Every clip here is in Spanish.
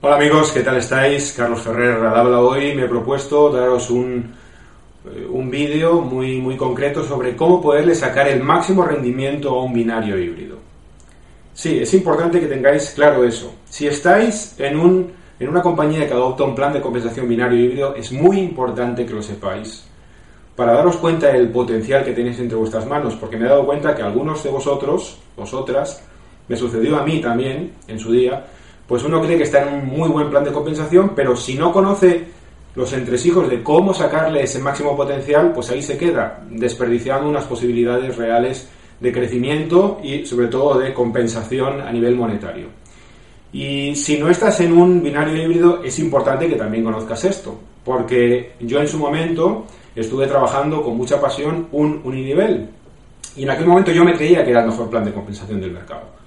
Hola amigos, ¿qué tal estáis? Carlos Ferrer al habla hoy. Me he propuesto daros un, eh, un vídeo muy, muy concreto sobre cómo poderle sacar el máximo rendimiento a un binario híbrido. Sí, es importante que tengáis claro eso. Si estáis en, un, en una compañía que adopta un plan de compensación binario híbrido, es muy importante que lo sepáis para daros cuenta del potencial que tenéis entre vuestras manos, porque me he dado cuenta que algunos de vosotros, vosotras, me sucedió a mí también en su día, pues uno cree que está en un muy buen plan de compensación, pero si no conoce los entresijos de cómo sacarle ese máximo potencial, pues ahí se queda, desperdiciando unas posibilidades reales de crecimiento y sobre todo de compensación a nivel monetario. Y si no estás en un binario híbrido, es importante que también conozcas esto, porque yo en su momento estuve trabajando con mucha pasión un uninivel, y en aquel momento yo me creía que era el mejor plan de compensación del mercado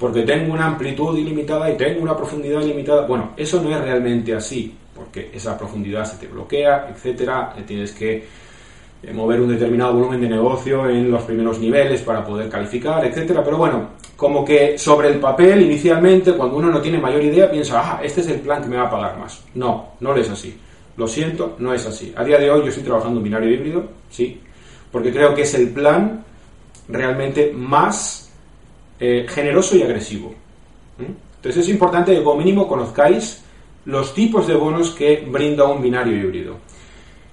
porque tengo una amplitud ilimitada y tengo una profundidad ilimitada. Bueno, eso no es realmente así, porque esa profundidad se te bloquea, etcétera, tienes que eh, mover un determinado volumen de negocio en los primeros niveles para poder calificar, etcétera. Pero bueno, como que sobre el papel inicialmente, cuando uno no tiene mayor idea, piensa, ah, este es el plan que me va a pagar más. No, no es así. Lo siento, no es así. A día de hoy yo estoy trabajando en binario híbrido, sí, porque creo que es el plan realmente más eh, generoso y agresivo. Entonces es importante que como mínimo conozcáis los tipos de bonos que brinda un binario híbrido.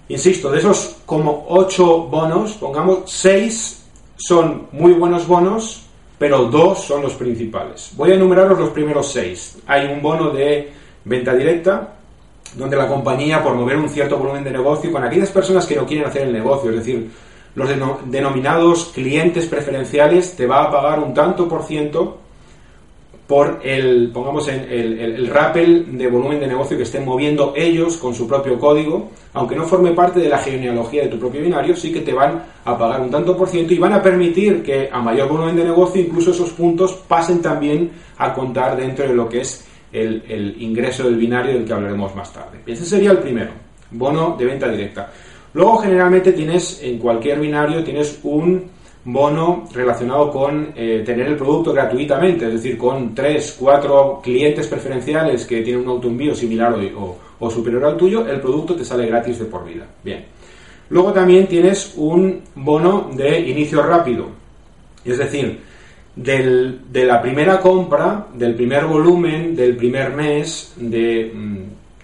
Insisto, de esos como 8 bonos, pongamos 6 son muy buenos bonos, pero dos son los principales. Voy a enumeraros los primeros 6. Hay un bono de venta directa, donde la compañía, por mover un cierto volumen de negocio, con aquellas personas que no quieren hacer el negocio, es decir, los denominados clientes preferenciales te va a pagar un tanto por ciento por el, pongamos, en el, el, rappel de volumen de negocio que estén moviendo ellos con su propio código, aunque no forme parte de la genealogía de tu propio binario, sí que te van a pagar un tanto por ciento y van a permitir que a mayor volumen de negocio incluso esos puntos pasen también a contar dentro de lo que es el, el ingreso del binario del que hablaremos más tarde. Ese sería el primero, bono de venta directa. Luego generalmente tienes, en cualquier binario, tienes un bono relacionado con eh, tener el producto gratuitamente, es decir, con tres, cuatro clientes preferenciales que tienen un autoenvío similar o, superior al tuyo, el producto te sale gratis de por vida. Bien. Luego también tienes un bono de inicio rápido, es decir, de la primera compra, del primer volumen, del primer mes de mm,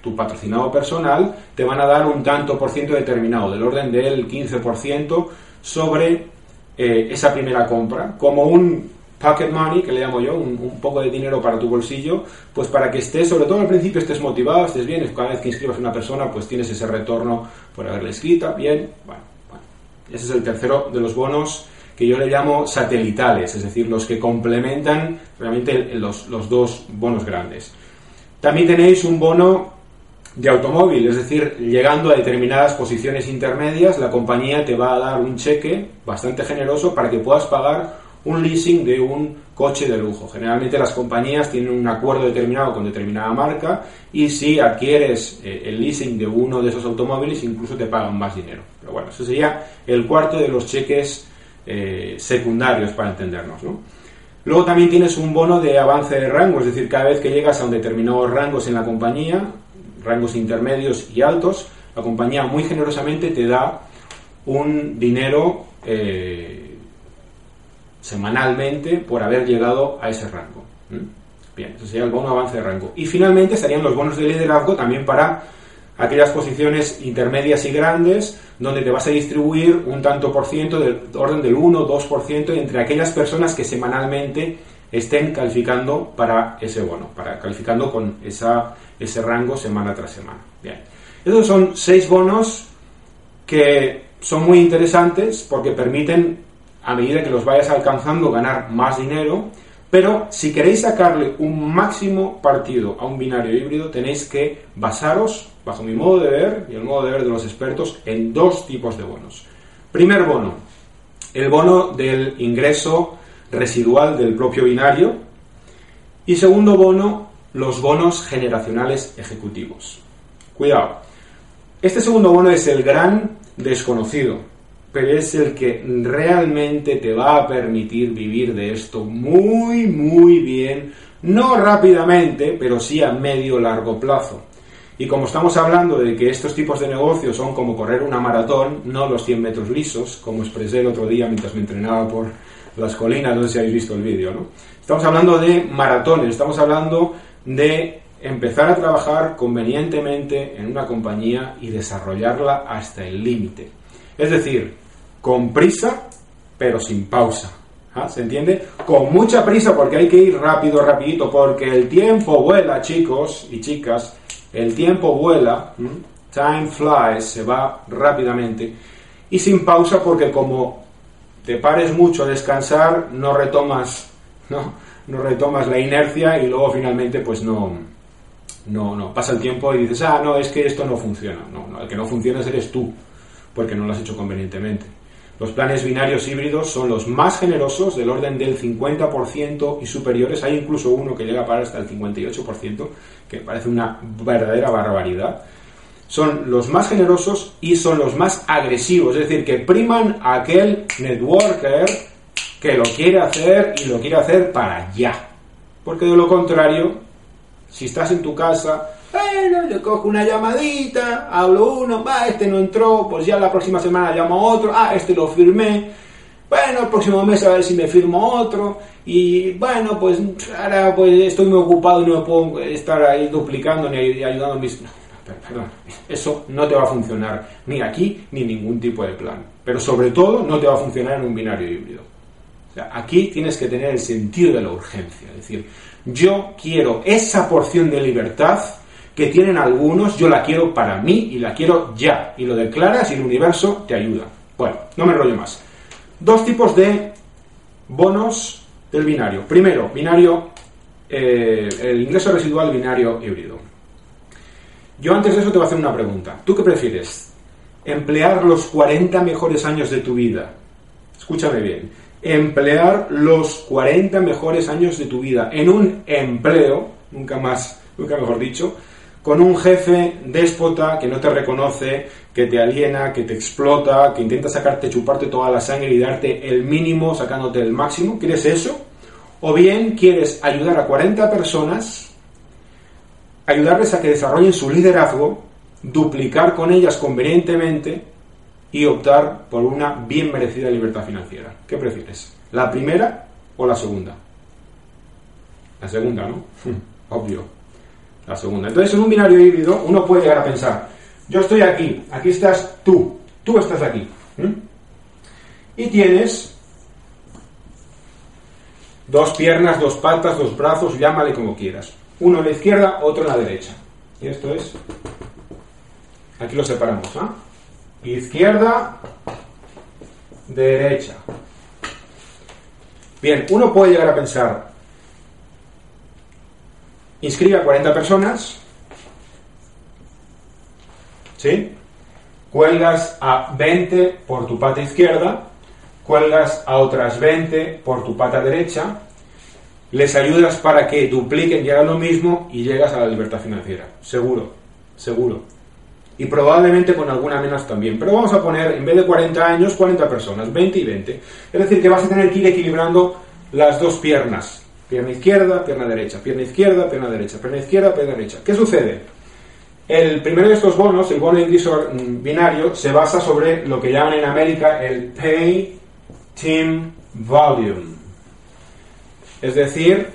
tu patrocinado personal, te van a dar un tanto por ciento determinado, del orden del 15% sobre eh, esa primera compra, como un pocket money, que le llamo yo, un, poco de dinero para tu bolsillo, pues para que estés, sobre todo al principio, estés motivado, estés bien, cada vez que inscribas a una persona, pues tienes ese retorno por haberle escrita, bien, bueno, bueno. Ese es el tercero de los bonos que yo le llamo satelitales, es decir, los que complementan realmente los, los dos bonos grandes. También tenéis un bono de automóvil, es decir, llegando a determinadas posiciones intermedias, la compañía te va a dar un cheque bastante generoso para que puedas pagar un leasing de un coche de lujo. Generalmente las compañías tienen un acuerdo determinado con determinada marca y si adquieres eh, el leasing de uno de esos automóviles incluso te pagan más dinero. Pero bueno, eso sería el cuarto de los cheques eh, secundarios para entendernos. Luego también tienes un bono de avance de rango, es decir, cada vez que llegas a un determinado rangos en la compañía, rangos intermedios y altos, la compañía muy generosamente te da un dinero eh, semanalmente por haber llegado a ese rango. Bien, eso sería el bono avance de rango. Y finalmente estarían los bonos de liderazgo también para aquellas posiciones intermedias y grandes donde te vas a distribuir un tanto por ciento del orden del 1 2% entre aquellas personas que semanalmente estén calificando para ese bono, para calificando con esa ese rango semana tras semana. Bien. Esos son seis bonos que son muy interesantes porque permiten a medida que los vayas alcanzando, ganar más dinero. Pero si queréis sacarle un máximo partido a un binario híbrido, tenéis que basaros, bajo mi modo de ver y el modo de ver de los expertos, en dos tipos de bonos. Primer bono, el bono del ingreso residual del propio binario. Y segundo bono, los bonos generacionales ejecutivos. Cuidado, este segundo bono es el gran desconocido, pero es el que realmente te va a permitir vivir de esto muy, muy bien, no rápidamente, pero sí a medio largo plazo. Y como estamos hablando de que estos tipos de negocios son como correr una maratón, no los 100 metros lisos, como expresé el otro día mientras me entrenaba por las colinas, no sé si habéis visto el vídeo, ¿no? Estamos hablando de maratones, estamos hablando de empezar a trabajar convenientemente en una compañía y desarrollarla hasta el límite. Es decir, con prisa, pero sin pausa. ¿Ah? ¿Se entiende? Con mucha prisa porque hay que ir rápido, rapidito, porque el tiempo vuela, chicos y chicas, el tiempo vuela, time flies, se va rápidamente, y sin pausa porque como te pares mucho a descansar, no retomas, no, no retomas la inercia y luego finalmente pues no, no, no, pasa el tiempo y dices, ah, no, es que esto no funciona. No, no, el que no funciona eres tú, porque no lo has hecho convenientemente. Los planes binarios híbridos son los más generosos, del orden del 50% y superiores. Hay incluso uno que llega a parar hasta el 58%, que parece una verdadera barbaridad. Son los más generosos y son los más agresivos, es decir, que priman a aquel networker que lo quiere hacer y lo quiere hacer para ya. Porque de lo contrario, si estás en tu casa, bueno, yo cojo una llamadita, hablo uno, va, este no entró, pues ya la próxima semana llamo a otro, ah, este lo firmé, bueno, el próximo mes a ver si me firmo otro, y bueno, pues ahora pues estoy muy ocupado y no me puedo estar ahí duplicando ni ayudando mis... perdón, eso no te va a funcionar ni aquí ni ningún tipo de plan, pero sobre todo no te va a funcionar en un binario híbrido. O sea, aquí tienes que tener el sentido de la urgencia, es decir, yo quiero esa porción de libertad que tienen algunos, yo la quiero para mí y la quiero ya. Y lo declaras y el universo te ayuda. Bueno, no me enrollo más. Dos tipos de bonos del binario. Primero, binario, eh, el ingreso residual binario híbrido. Yo antes de eso te voy a hacer una pregunta. ¿Tú qué prefieres? ¿Emplear los 40 mejores años de tu vida? Escúchame bien emplear los 40 mejores años de tu vida en un empleo, nunca más, nunca mejor dicho, con un jefe déspota que no te reconoce, que te aliena, que te explota, que intenta sacarte, chuparte toda la sangre y darte el mínimo sacándote el máximo. ¿Quieres eso? O bien quieres ayudar a 40 personas, ayudarles a que desarrollen su liderazgo, duplicar con ellas convenientemente y optar por una bien merecida libertad financiera. ¿Qué prefieres? ¿La primera o la segunda? La segunda, ¿no? Obvio. La segunda. Entonces, en un binario híbrido, uno puede llegar a pensar, yo estoy aquí, aquí estás tú, tú estás aquí. Y tienes dos piernas, dos patas, dos brazos, llámale como quieras. Uno en la izquierda, otro en la derecha. Y esto es... Aquí lo separamos, ¿ah? izquierda, derecha. Bien, uno puede llegar a pensar, inscribe a 40 personas, ¿sí? Cuelgas a 20 por tu pata izquierda, cuelgas a otras 20 por tu pata derecha, les ayudas para que dupliquen y lo mismo y llegas a la libertad financiera. Seguro, seguro y probablemente con alguna menos también. Pero vamos a poner, en vez de 40 años, 40 personas, 20 y 20. Es decir, que vas a tener que ir equilibrando las dos piernas. Pierna izquierda, pierna derecha, pierna izquierda, pierna derecha, pierna izquierda, pierna derecha. ¿Qué sucede? El primero de estos bonos, el bono ingreso binario, se basa sobre lo que llaman en América el Pay Team Volume. Es decir,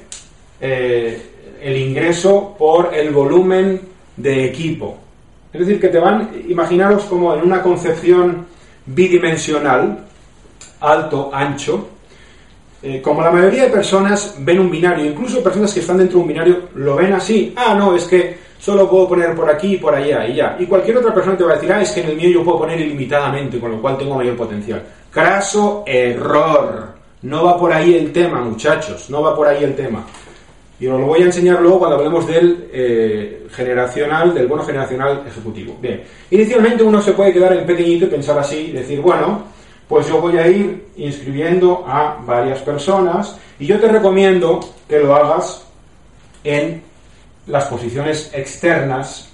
eh, el ingreso por el volumen de equipo. Es decir, que te van, imaginaros como en una concepción bidimensional, alto, ancho, eh, como la mayoría de personas ven un binario, incluso personas que están dentro de un binario lo ven así, ah, no, es que solo puedo poner por aquí y por allá y ya. Y cualquier otra persona te va a decir, ah, es que en el mío yo puedo poner ilimitadamente, con lo cual tengo mayor potencial. Craso error. No va por ahí el tema, muchachos, no va por ahí el tema. Y os lo voy a enseñar luego cuando hablemos del eh, generacional, del bono generacional ejecutivo. Bien, inicialmente uno se puede quedar en pequeñito y pensar así, decir, bueno, pues yo voy a ir inscribiendo a varias personas y yo te recomiendo que lo hagas en las posiciones externas,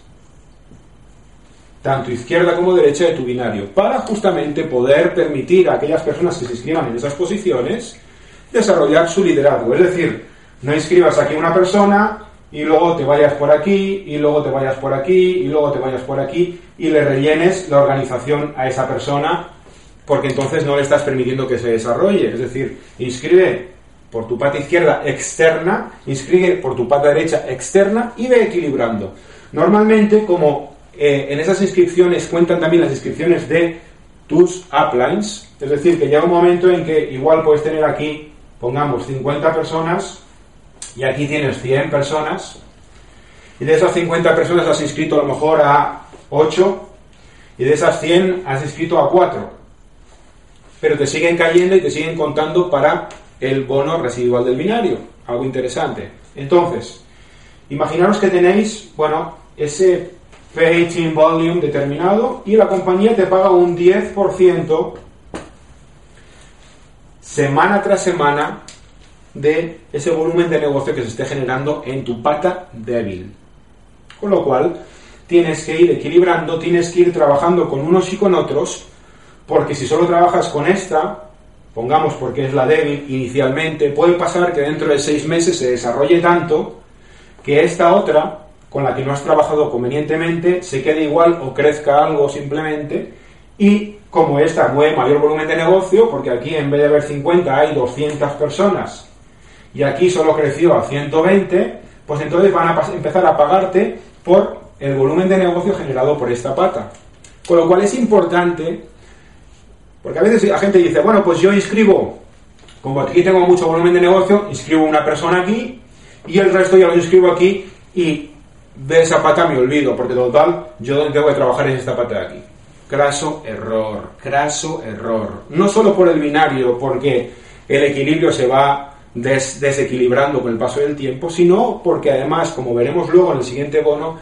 tanto izquierda como derecha de tu binario, para justamente poder permitir a aquellas personas que se inscriban en esas posiciones desarrollar su liderazgo. Es decir, no inscribas aquí una persona y luego te vayas por aquí, y luego te vayas por aquí, y luego te vayas por aquí, y le rellenes la organización a esa persona, porque entonces no le estás permitiendo que se desarrolle. Es decir, inscribe por tu pata izquierda externa, inscribe por tu pata derecha externa y ve equilibrando. Normalmente, como eh, en esas inscripciones cuentan también las inscripciones de tus uplines, es decir, que llega un momento en que igual puedes tener aquí, pongamos, 50 personas y aquí tienes 100 personas, y de esas 50 personas has inscrito a lo mejor a 8, y de esas 100 has inscrito a 4, pero te siguen cayendo y te siguen contando para el bono residual del binario, algo interesante. Entonces, imaginaros que tenéis, bueno, ese team volume determinado y la compañía te paga un 10% semana tras semana de ese volumen de negocio que se esté generando en tu pata débil. Con lo cual, tienes que ir equilibrando, tienes que ir trabajando con unos y con otros, porque si solo trabajas con esta, pongamos porque es la débil inicialmente, puede pasar que dentro de seis meses se desarrolle tanto que esta otra, con la que no has trabajado convenientemente, se quede igual o crezca algo simplemente, y como esta mueve mayor volumen de negocio, porque aquí en vez de haber 50 hay 200 personas y aquí solo creció a 120, pues entonces van a empezar a pagarte por el volumen de negocio generado por esta pata. Con lo cual es importante, porque a veces la gente dice, bueno, pues yo inscribo, como aquí tengo mucho volumen de negocio, inscribo una persona aquí y el resto ya lo inscribo aquí y de esa pata me olvido, porque total, yo donde tengo que trabajar es esta pata de aquí. Craso error, craso error. No solo por el binario, porque el equilibrio se va desequilibrando con el paso del tiempo, sino porque además, como veremos luego en el siguiente bono,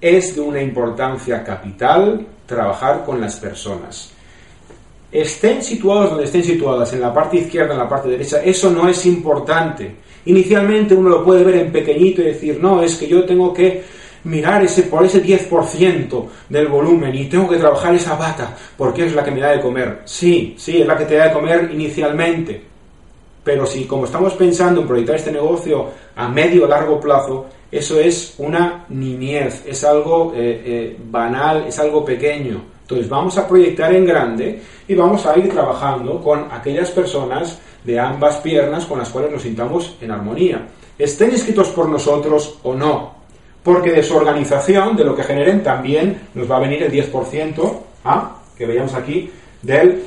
es de una importancia capital trabajar con las personas. Estén situados donde estén situadas, en la parte izquierda, en la parte derecha, eso no es importante. Inicialmente uno lo puede ver en pequeñito y decir, no, es que yo tengo que mirar ese, por ese 10% del volumen y tengo que trabajar esa bata porque es la que me da de comer. Sí, sí, es la que te da de comer inicialmente, pero si como estamos pensando en proyectar este negocio a medio o largo plazo, eso es una niñez, es algo eh, eh, banal, es algo pequeño. Entonces vamos a proyectar en grande y vamos a ir trabajando con aquellas personas de ambas piernas con las cuales nos sintamos en armonía. Estén inscritos por nosotros o no, porque de su organización, de lo que generen, también nos va a venir el 10%, ¿ah? que veíamos aquí, del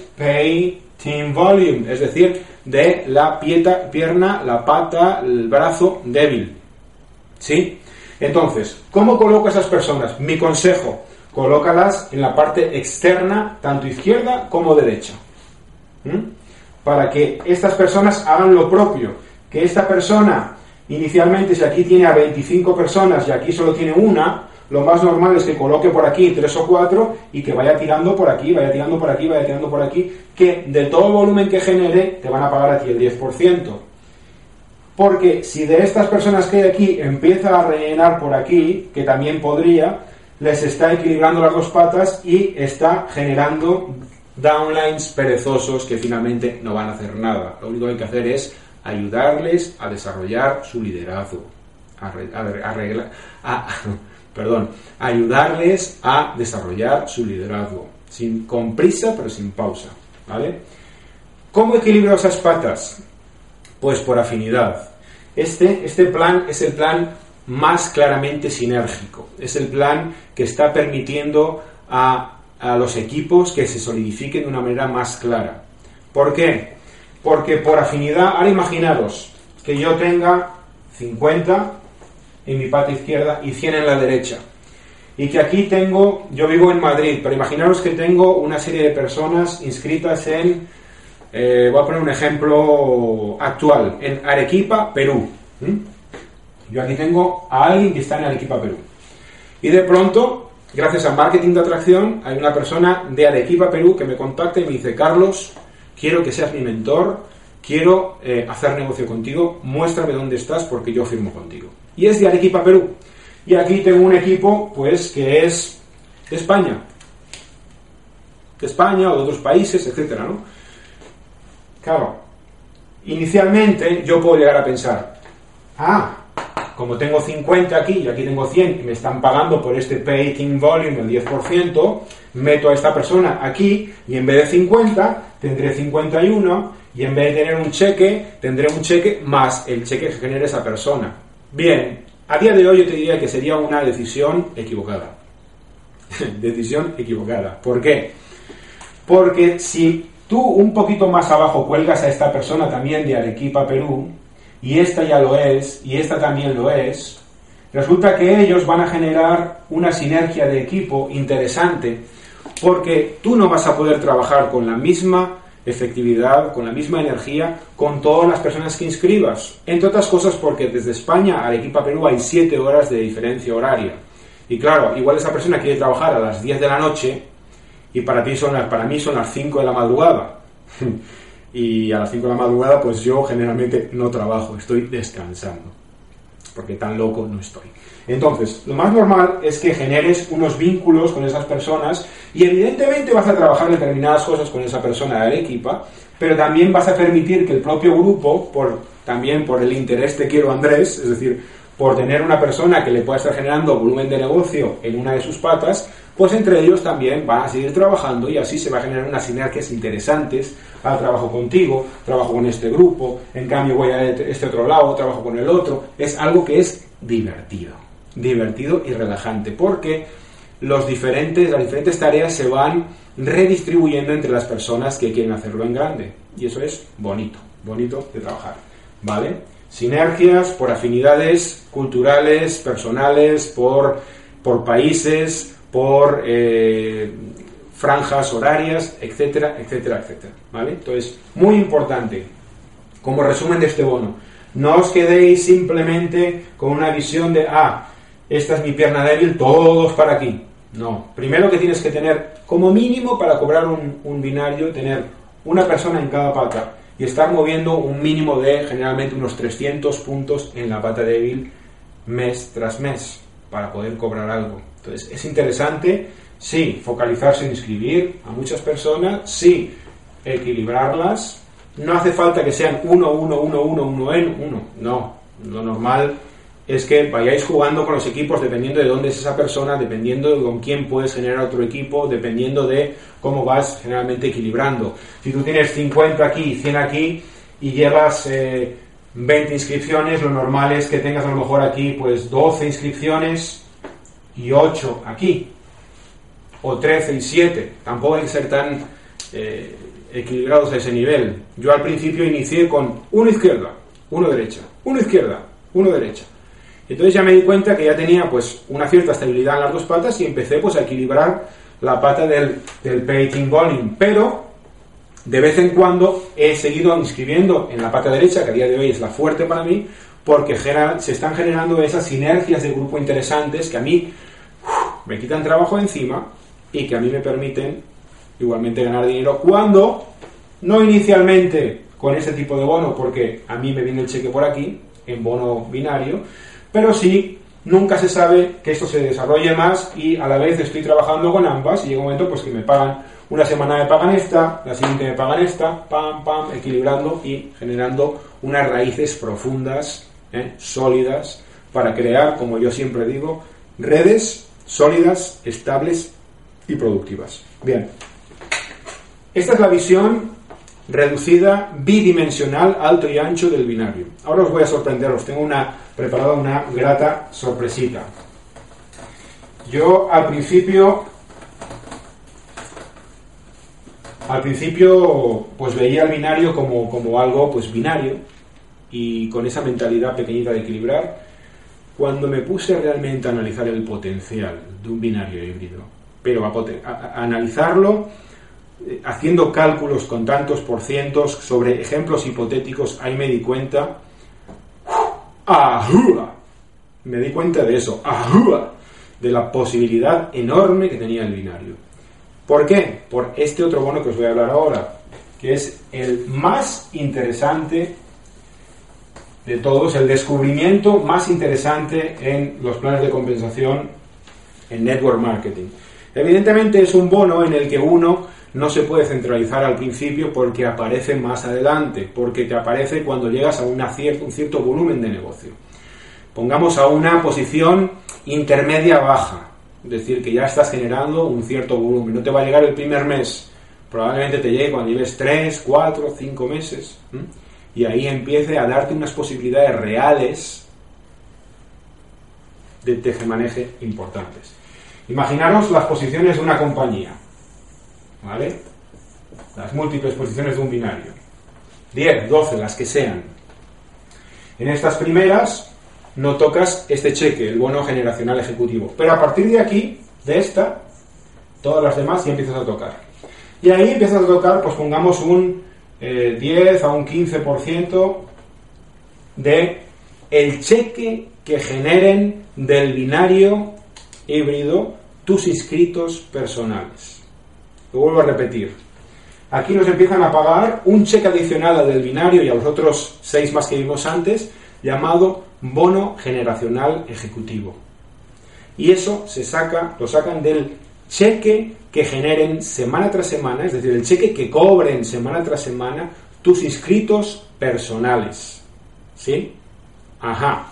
Team Volume, es decir, de la pieta, pierna, la pata, el brazo débil. ¿Sí? Entonces, ¿cómo coloco a esas personas? Mi consejo, colócalas en la parte externa, tanto izquierda como derecha. Para que estas personas hagan lo propio. Que esta persona, inicialmente, si aquí tiene a 25 personas y aquí solo tiene una, lo más normal es que coloque por aquí tres o cuatro y que vaya tirando por aquí, vaya tirando por aquí, vaya tirando por aquí, que de todo volumen que genere te van a pagar aquí el 10%. Porque si de estas personas que hay aquí empieza a rellenar por aquí, que también podría, les está equilibrando las dos patas y está generando downlines perezosos que finalmente no van a hacer nada. Lo único que hay que hacer es ayudarles a desarrollar su liderazgo, a, arreglar, a, perdón, ayudarles a desarrollar su liderazgo, sin, con prisa pero sin pausa, ¿vale? ¿Cómo equilibro esas patas? Pues por afinidad. Este, este plan es el plan más claramente sinérgico, es el plan que está permitiendo a, a los equipos que se solidifiquen de una manera más clara. ¿Por qué? Porque por afinidad, ahora imaginaros que yo tenga 50 en mi pata izquierda y 100 en la derecha. Y que aquí tengo, yo vivo en Madrid, pero imaginaros que tengo una serie de personas inscritas en eh, voy a poner un ejemplo actual, en Arequipa, Perú. Yo aquí tengo a alguien que está en Arequipa, Perú. Y de pronto, gracias a marketing de atracción, hay una persona de Arequipa, Perú, que me contacta y me dice, Carlos, quiero que seas mi mentor, quiero eh, hacer negocio contigo, muéstrame dónde estás porque yo firmo contigo. Y es de Arequipa, Perú. Y aquí tengo un equipo, pues, que es de España. De España o de otros países, etcétera, ¿no? Claro, inicialmente yo puedo llegar a pensar, ah, como tengo 50 aquí y aquí tengo 100 y me están pagando por este paying volume el 10%, meto a esta persona aquí y en vez de 50 tendré 51 y en vez de tener un cheque tendré un cheque más el cheque que genere esa persona. Bien, a día de hoy yo te diría que sería una decisión equivocada. decisión equivocada. ¿Por qué? Porque si tú un poquito más abajo cuelgas a esta persona también de Arequipa, Perú, y esta ya lo es, y esta también lo es, resulta que ellos van a generar una sinergia de equipo interesante, porque tú no vas a poder trabajar con la misma efectividad, con la misma energía, con todas las personas que inscribas. Entre otras cosas porque desde España a Arequipa, Perú hay 7 horas de diferencia horaria. Y claro, igual esa persona quiere trabajar a las 10 de la noche y para, ti son para mí son las 5 de la madrugada. y a las 5 de la madrugada pues yo generalmente no trabajo, estoy descansando. Porque tan loco no estoy. Entonces, lo más normal es que generes unos vínculos con esas personas y evidentemente vas a trabajar determinadas cosas con esa persona del equipo, pero también vas a permitir que el propio grupo, por, también por el interés de quiero Andrés, es decir, por tener una persona que le pueda estar generando volumen de negocio en una de sus patas, pues entre ellos también van a seguir trabajando y así se va a generar unas sinergias interesantes. al trabajo contigo, trabajo con este grupo, en cambio voy a este otro lado, trabajo con el otro. Es algo que es divertido divertido y relajante, porque los diferentes, las diferentes tareas se van redistribuyendo entre las personas que quieren hacerlo en grande. Y eso es bonito, bonito de trabajar. ¿Vale? Sinergias por afinidades culturales, personales, por, por países, por eh, franjas horarias, etcétera, etcétera, etcétera. ¿Vale? Entonces, muy importante, como resumen de este bono, no os quedéis simplemente con una visión de, ah, esta es mi pierna débil, todos para aquí. No, primero que tienes que tener, como mínimo para cobrar un, binario, tener una persona en cada pata y estar moviendo un mínimo de generalmente unos 300 puntos en la pata débil mes tras mes para poder cobrar algo. Entonces, es interesante, sí, focalizarse en inscribir a muchas personas, sí, equilibrarlas. No hace falta que sean uno, uno, uno, uno, uno en uno. No, lo normal es que vayáis jugando con los equipos dependiendo de dónde es esa persona, dependiendo de con quién puedes generar otro equipo, dependiendo de cómo vas generalmente equilibrando. Si tú tienes 50 aquí, 100 aquí y llevas 20 eh, inscripciones, lo normal es que tengas a lo mejor aquí pues 12 inscripciones y 8 aquí, o 13 y 7. Tampoco hay que ser tan eh, equilibrados a ese nivel. Yo al principio inicié con uno izquierda, uno derecha, uno izquierda, uno derecha. Entonces ya me di cuenta que ya tenía pues una cierta estabilidad en las dos patas y empecé pues a equilibrar la pata del, del painting volume. Pero de vez en cuando he seguido inscribiendo en la pata derecha, que a día de hoy es la fuerte para mí, porque se están generando esas sinergias de grupo interesantes que a mí me quitan trabajo encima y que a mí me permiten igualmente ganar dinero cuando, no inicialmente con ese tipo de bono, porque a mí me viene el cheque por aquí, en bono binario, pero sí, nunca se sabe que esto se desarrolle más y a la vez estoy trabajando con ambas y llega un momento pues que me pagan, una semana me pagan esta, la siguiente me pagan esta, pam, pam, equilibrando y generando unas raíces profundas, ¿eh? sólidas, para crear, como yo siempre digo, redes sólidas, estables y productivas. Bien, esta es la visión reducida bidimensional alto y ancho del binario. Ahora os voy a sorprender, os tengo una preparado una grata sorpresita. Yo al principio, al principio, pues veía el binario como, como algo pues binario y con esa mentalidad pequeñita de equilibrar. Cuando me puse realmente a analizar el potencial de un binario híbrido, pero a, analizarlo eh, haciendo cálculos con tantos por cientos sobre ejemplos hipotéticos, ahí me di cuenta, ¡ajúa! Me di cuenta de eso, ¡ajúa! De la posibilidad enorme que tenía el binario. ¿Por qué? Por este otro bono que os voy a hablar ahora, que es el más interesante de todos, el descubrimiento más interesante en los planes de compensación en network marketing. Evidentemente es un bono en el que uno no se puede centralizar al principio porque aparece más adelante, porque te aparece cuando llegas a un cierto volumen de negocio. Pongamos a una posición intermedia baja, es decir, que ya estás generando un cierto volumen. No te va a llegar el primer mes, probablemente te llegue cuando lleves 3, 4, 5 meses. Y ahí empiece a darte unas posibilidades reales de tejemaneje importantes. Imaginaros las posiciones de una compañía. ¿Vale? Las múltiples posiciones de un binario. 10, 12, las que sean. En estas primeras no tocas este cheque, el bono generacional ejecutivo. Pero a partir de aquí, de esta, todas las demás ya empiezas a tocar. Y ahí empiezas a tocar, pues pongamos un 10 eh, a un 15% de el cheque que generen del binario híbrido tus inscritos personales. Lo vuelvo a repetir. Aquí nos empiezan a pagar un cheque adicional al del binario y a los otros seis más que vimos antes, llamado bono generacional ejecutivo. Y eso se saca, lo sacan del cheque que generen semana tras semana, es decir, el cheque que cobren semana tras semana tus inscritos personales. ¿Sí? Ajá.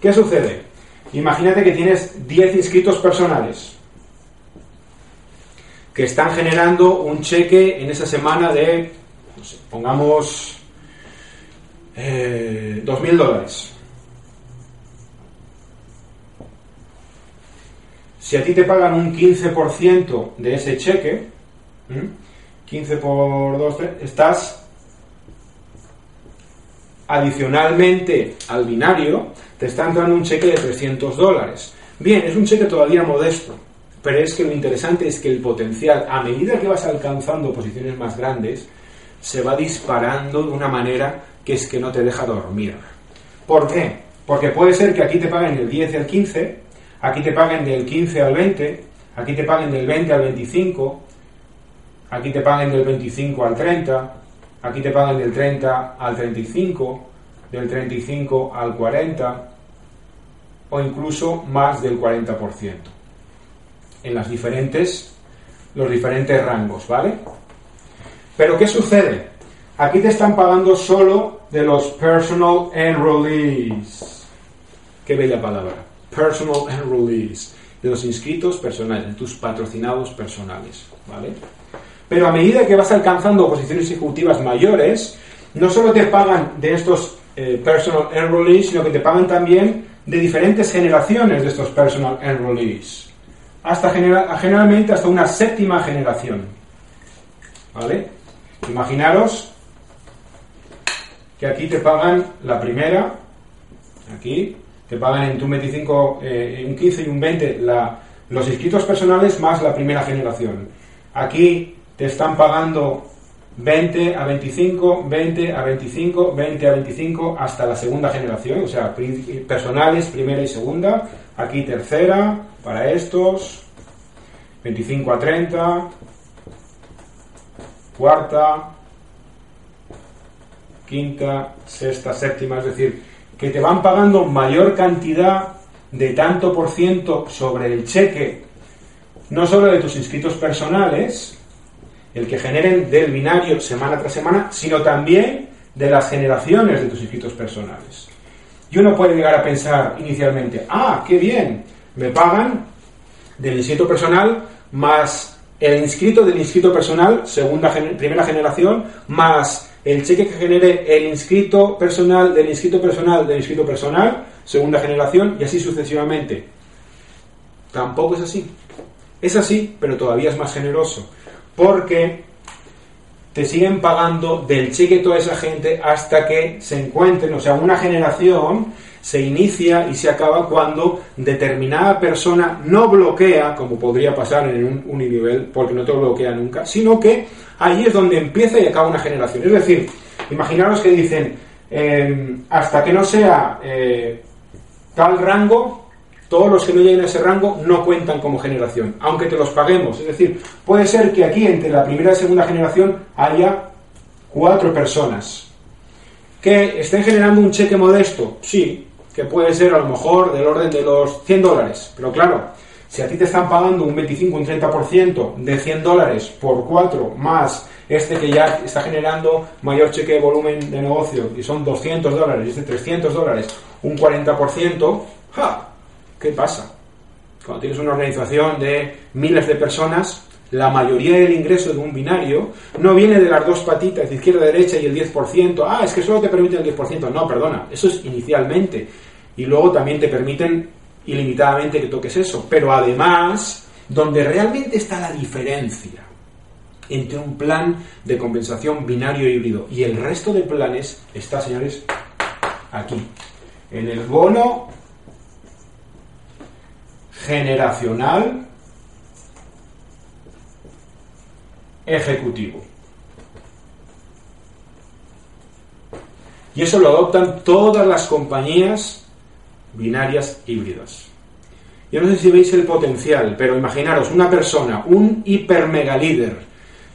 ¿Qué sucede? Imagínate que tienes 10 inscritos personales que están generando un cheque en esa semana de, pongamos, eh, 2.000 dólares. Si a ti te pagan un 15% de ese cheque, 15 por 2, estás adicionalmente al binario, te están dando un cheque de 300 dólares. Bien, es un cheque todavía modesto, pero es que lo interesante es que el potencial, a medida que vas alcanzando posiciones más grandes, se va disparando de una manera que es que no te deja dormir. ¿Por qué? Porque puede ser que aquí te paguen del 10 al 15, aquí te paguen del 15 al 20, aquí te paguen del 20 al 25, aquí te paguen del 25 al 30, aquí te paguen del 30 al 35, del 35 al 40 o incluso más del 40% en las diferentes, los diferentes rangos, ¿vale? Pero ¿qué sucede? Aquí te están pagando solo de los personal enrollees. Qué bella palabra. Personal enrollees. De los inscritos personales, de tus patrocinados personales, ¿vale? Pero a medida que vas alcanzando posiciones ejecutivas mayores, no solo te pagan de estos eh, personal enrollees, sino que te pagan también de diferentes generaciones de estos personal enrollees hasta generalmente hasta una séptima generación. ¿Vale? Imaginaros que aquí te pagan la primera, aquí, te pagan en un 25, eh, un 15 y un 20 la, los inscritos personales más la primera generación. Aquí te están pagando 20 a 25, 20 a 25, 20 a 25 hasta la segunda generación, o sea, personales, primera y segunda. Aquí tercera, para estos, 25 a 30, cuarta, quinta, sexta, séptima, es decir, que te van pagando mayor cantidad de tanto por ciento sobre el cheque, no solo de tus inscritos personales, el que generen del binario semana tras semana, sino también de las generaciones de tus inscritos personales. Y uno puede llegar a pensar inicialmente, ah, qué bien, me pagan del inscrito personal más el inscrito del inscrito personal, segunda primera generación, más el cheque que genere el inscrito personal del inscrito personal del inscrito personal, segunda generación, y así sucesivamente. Tampoco es así. Es así, pero todavía es más generoso. Porque te siguen pagando del cheque toda esa gente hasta que se encuentren, o sea, una generación se inicia y se acaba cuando determinada persona no bloquea, como podría pasar en un uninivel, porque no te bloquea nunca, sino que ahí es donde empieza y acaba una generación. Es decir, imaginaros que dicen, em, hasta que no sea eh, tal rango, todos los que no lleguen a ese rango no cuentan como generación, aunque te los paguemos. Es decir, puede ser que aquí entre la primera y segunda generación haya cuatro personas que estén generando un cheque modesto, sí, que puede ser a lo mejor del orden de los 100 dólares. Pero claro, si a ti te están pagando un 25, un 30% de 100 dólares por 4 más este que ya está generando mayor cheque de volumen de negocio y son 200 dólares y este 300 dólares, un 40%, ¡ja! ¿qué pasa? Cuando tienes una organización de miles de personas, la mayoría del ingreso de un binario no viene de las dos patitas, de izquierda a derecha y el 10%. Ah, es que solo te permite el 10%. No, perdona, eso es inicialmente y luego también te permiten ilimitadamente que toques eso. Pero además, donde realmente está la diferencia entre un plan de compensación binario híbrido y el resto de planes está, señores, aquí, en el bono generacional ejecutivo. Y eso lo adoptan todas las compañías binarias híbridas. Yo no sé si veis el potencial, pero imaginaros una persona, un hiper mega líder,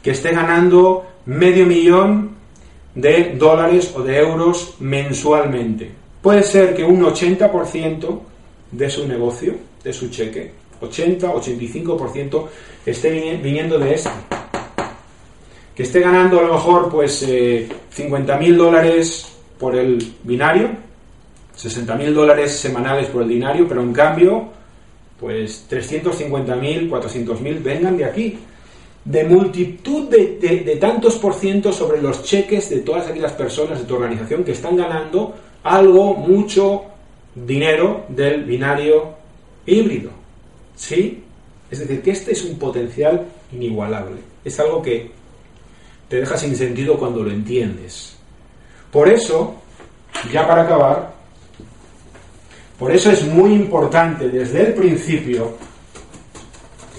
que esté ganando medio millón de dólares o de euros mensualmente. Puede ser que un 80% de su negocio, de su cheque, 80, 85% esté viniendo de este. Que esté ganando a lo mejor pues eh, 50 mil dólares por el binario, 60.000 dólares semanales por el dinario, pero en cambio, pues 350.000, 400.000 vengan de aquí. De multitud de, de, tantos por ciento sobre los cheques de todas aquellas personas de tu organización que están ganando algo, mucho dinero del binario híbrido. ¿Sí? Es decir, que este es un potencial inigualable. Es algo que te deja sin sentido cuando lo entiendes. Por eso, ya para acabar, por eso es muy importante desde el principio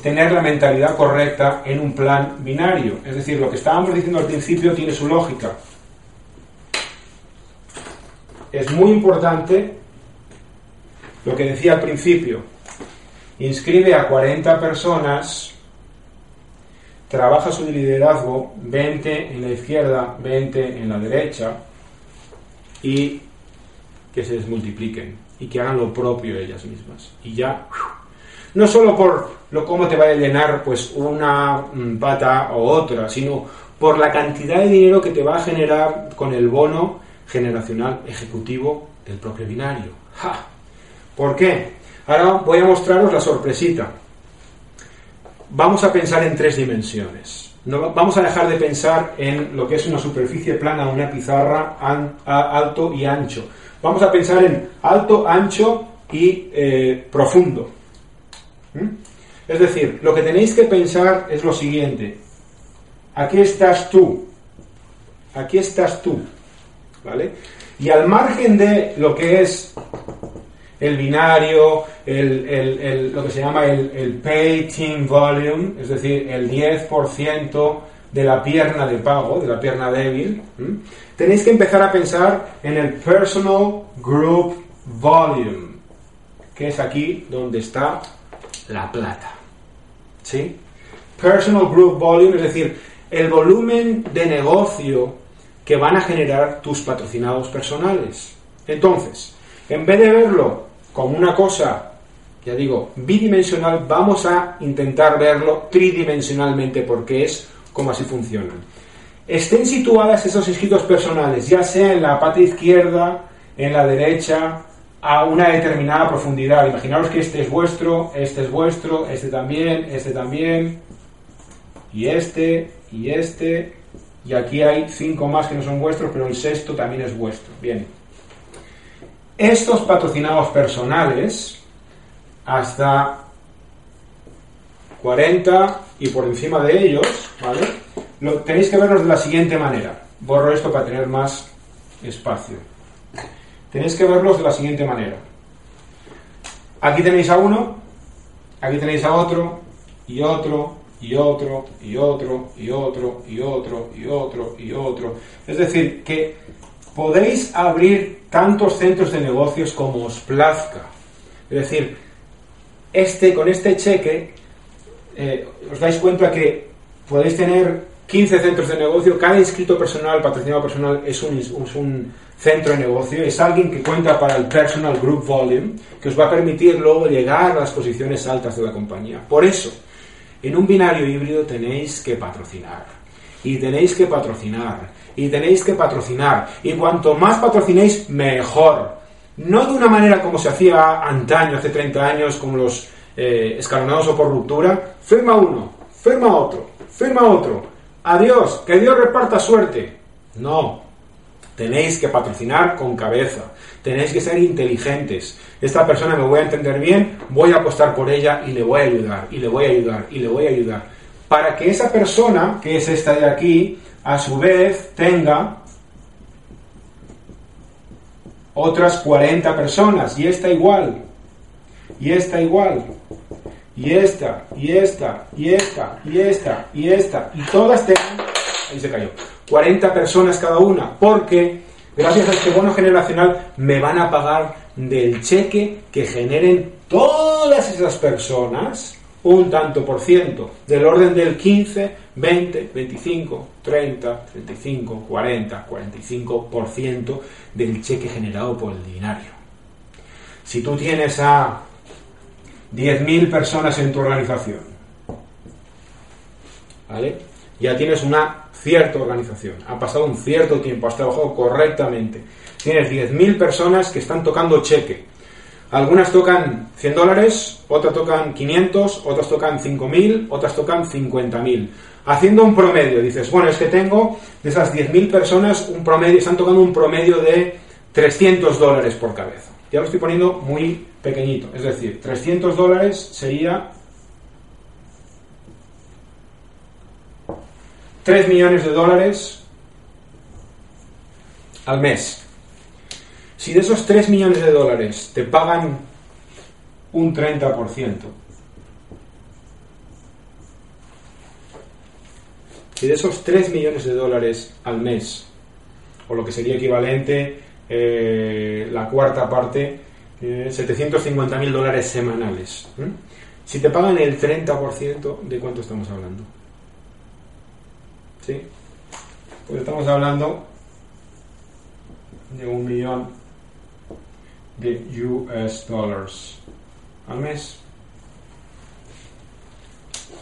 tener la mentalidad correcta en un plan binario. Es decir, lo que estábamos diciendo al principio tiene su lógica. Es muy importante lo que decía al principio. Inscribe a 40 personas, trabaja su liderazgo 20 en la izquierda, 20 en la derecha y que se desmultipliquen y que hagan lo propio ellas mismas. Y ya, no solo por lo cómo te va a llenar pues una mm, pata o otra, sino por la cantidad de dinero que te va a generar con el bono generacional ejecutivo del propio binario. ¿Por qué? Ahora voy a mostraros la sorpresita. Vamos a pensar en tres dimensiones. No, vamos a dejar de pensar en lo que es una superficie plana, una pizarra alto y ancho Vamos a pensar en alto, ancho y eh, profundo. ¿Mm? Es decir, lo que tenéis que pensar es lo siguiente. Aquí estás tú. Aquí estás tú. ¿Vale? Y al margen de lo que es el binario, lo que se llama el, el pay team volume, es decir, el 10% de la pierna de pago, de la pierna débil, tenéis que empezar a pensar en el Personal Group Volume, que es aquí donde está la plata. ¿Sí? Personal Group Volume, es decir, el volumen de negocio que van a generar tus patrocinados personales. Entonces, en vez de verlo como una cosa, ya digo, bidimensional, vamos a intentar verlo tridimensionalmente porque es cómo así funcionan. Estén situadas esos escritos personales, ya sea en la pata izquierda, en la derecha, a una determinada profundidad. Imaginaos que este es vuestro, este es vuestro, este también, este también, y este, y este, y aquí hay cinco más que no son vuestros, pero el sexto también es vuestro. Bien. Estos patrocinados personales, hasta 40 y por encima de ellos, ¿vale? tenéis que verlos de la siguiente manera. Borro esto para tener más espacio. Tenéis que verlos de la siguiente manera. Aquí tenéis a uno, aquí tenéis a otro, y otro, y otro, y otro, y otro, y otro, y otro, y otro. Es decir, que podéis abrir tantos centros de negocios como os plazca. Es decir, este, con este cheque, eh, os dais cuenta que podéis tener 15 centros de negocio, cada inscrito personal, patrocinado personal, es un, es un centro de negocio, es alguien que cuenta para el Personal Group Volume, que os va a permitir luego llegar a las posiciones altas de la compañía. Por eso, en un binario híbrido tenéis que patrocinar. Y tenéis que patrocinar. Y tenéis que patrocinar. Y cuanto más patrocinéis, mejor. No de una manera como se hacía antaño, hace 30 años, como los eh, escalonados o por ruptura. Firma uno, firma otro, firma otro. Adiós, que Dios reparta suerte. No, Tenéis que patrocinar con cabeza. Tenéis que ser inteligentes. Esta persona me voy a entender bien, voy a apostar por ella y le voy a ayudar, y le voy a ayudar, y le voy a ayudar. Para que esa persona, que es esta de aquí, a su vez tenga otras 40 personas, y esta igual, y esta igual, y esta, y esta, y esta, y esta, y esta, y todas tengan... Ahí se cayó 40 personas cada una, porque gracias a este bono generacional me van a pagar del cheque que generen todas esas personas un tanto por ciento, del orden del 15, 20, 25, 30, 35, 40, 45 por ciento del cheque generado por el dinario. Si tú tienes a 10.000 personas en tu organización, ¿vale? Ya tienes una cierta organización, ha pasado un cierto tiempo, has trabajado correctamente. Tienes 10.000 personas que están tocando cheque. Algunas tocan 100 dólares, otras tocan 500, otras tocan 5.000, otras tocan 50.000. Haciendo un promedio, dices, bueno, es que tengo de esas 10.000 personas un promedio, están tocando un promedio de 300 dólares por cabeza. Ya lo estoy poniendo muy pequeñito, es decir, 300 dólares sería 3 millones de dólares al mes. Si de esos 3 millones de dólares te pagan un 30%, si de esos 3 millones de dólares al mes, o lo que sería equivalente eh, la cuarta parte, eh, 750 mil dólares semanales, si te pagan el 30%, ¿de cuánto estamos hablando? ¿sí? Pues estamos hablando de un millón de US dollars al mes.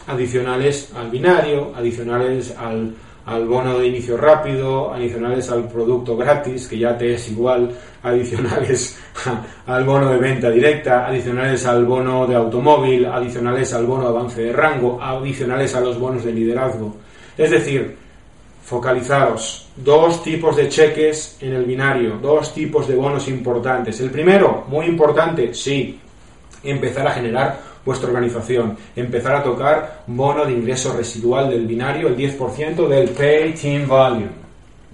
Adicionales al binario, adicionales al, al bono de inicio rápido, adicionales al producto gratis, que ya te es igual, adicionales al bono de venta directa, adicionales al bono de automóvil, adicionales al bono de avance de rango, adicionales a los bonos de liderazgo. Es decir, focalizaros, dos tipos de cheques en el binario, dos tipos de bonos importantes. El primero, muy importante, sí, empezar a generar vuestra organización, empezar a tocar bono de ingreso residual del binario, el 10% del Pay Team Volume.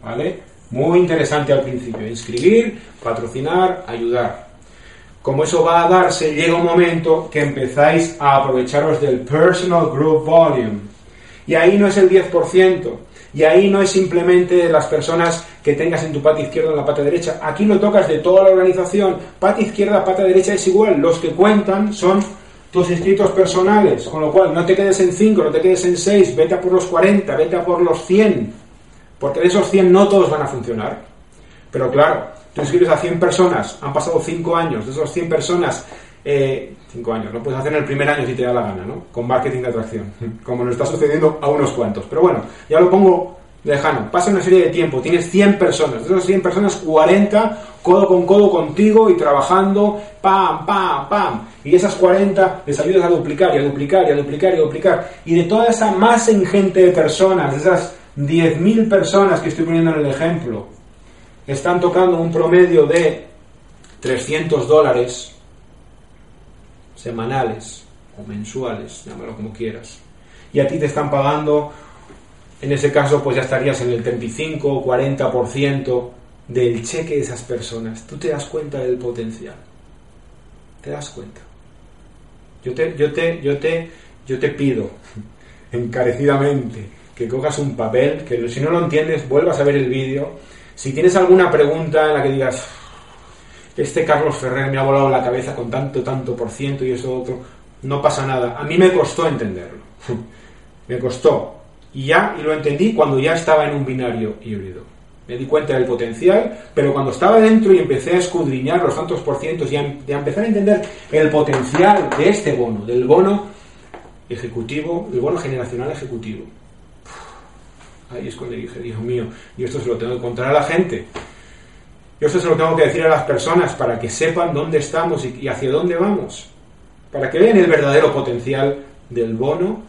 ¿Vale? Muy interesante al principio, inscribir, patrocinar, ayudar. Como eso va a darse, llega un momento que empezáis a aprovecharos del Personal Group Volume y ahí no es el 10%. Y ahí no es simplemente las personas que tengas en tu pata izquierda o en la pata derecha. Aquí lo tocas de toda la organización. Pata izquierda, pata derecha es igual. Los que cuentan son tus inscritos personales. Con lo cual, no te quedes en 5, no te quedes en 6. Vete a por los 40, vete a por los 100. Porque de esos 100 no todos van a funcionar. Pero claro, tú inscribes a 100 personas, han pasado 5 años. De esos 100 personas eh, cinco años, lo puedes hacer en el primer año si te da la gana, ¿no? Con marketing de atracción, como nos está sucediendo a unos cuantos. Pero bueno, ya lo pongo lejano. Pasa una serie de tiempo, tienes 100 personas, de esas 100 personas, 40 codo con codo contigo y trabajando, pam, pam, pam. Y esas 40 les ayudas a duplicar y a duplicar y a duplicar y a duplicar. Y de toda esa masa ingente de personas, de esas 10.000 personas que estoy poniendo en el ejemplo, están tocando un promedio de 300 dólares semanales o mensuales, llámalo como quieras, y a ti te están pagando en ese caso pues ya estarías en el 35 o 40% del cheque de esas personas. Tú te das cuenta del potencial. Te das cuenta. Yo te, yo te, yo te, yo te pido encarecidamente que cojas un papel, que si no lo entiendes, vuelvas a ver el vídeo. Si tienes alguna pregunta en la que digas, este Carlos Ferrer me ha volado la cabeza con tanto, tanto por ciento y eso otro, no pasa nada. A mí me costó entenderlo. me costó. Y ya, y lo entendí cuando ya estaba en un binario híbrido. Me di cuenta del potencial, pero cuando estaba dentro y empecé a escudriñar los tantos por cientos y a, empezar a entender el potencial de este bono, del bono ejecutivo, del bono generacional ejecutivo. Ahí es cuando dije, Dios mío, y esto se lo tengo que contar a la gente. Y esto se lo tengo que decir a las personas para que sepan dónde estamos y, hacia dónde vamos. Para que vean el verdadero potencial del bono,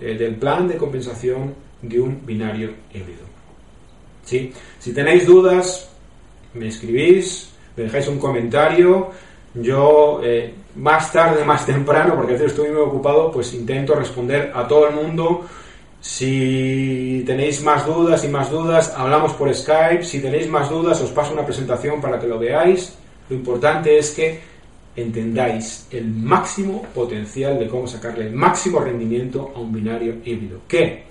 eh, del plan de compensación de un binario híbrido. ¿Sí? Si tenéis dudas, me escribís, me dejáis un comentario. Yo eh, más tarde, más temprano, porque estoy muy ocupado, pues intento responder a todo el mundo si tenéis más dudas y más dudas, hablamos por Skype. Si tenéis más dudas, os paso una presentación para que lo veáis. Lo importante es que entendáis el máximo potencial de cómo sacarle el máximo rendimiento a un binario híbrido. Que,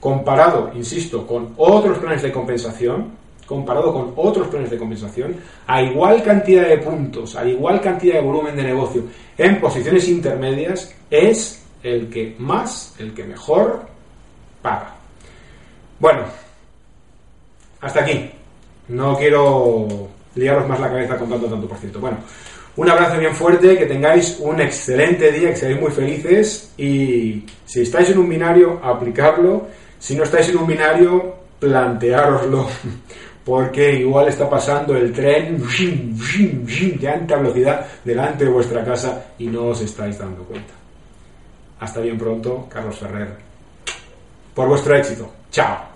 comparado, insisto, con otros planes de compensación, comparado con otros planes de compensación, a igual cantidad de puntos, a igual cantidad de volumen de negocio en posiciones intermedias, es el que más, el que mejor paga. Bueno, hasta aquí. No quiero liaros más la cabeza con tanto, tanto por ciento. Bueno, un abrazo bien fuerte, que tengáis un excelente día, que seáis muy felices y si estáis en un binario, aplicarlo. Si no estáis en un binario, planteároslo, porque igual está pasando el tren de alta velocidad delante de vuestra casa y no os estáis dando cuenta. Hasta bien pronto, Carlos Ferrer por vuestro éxito. Chao.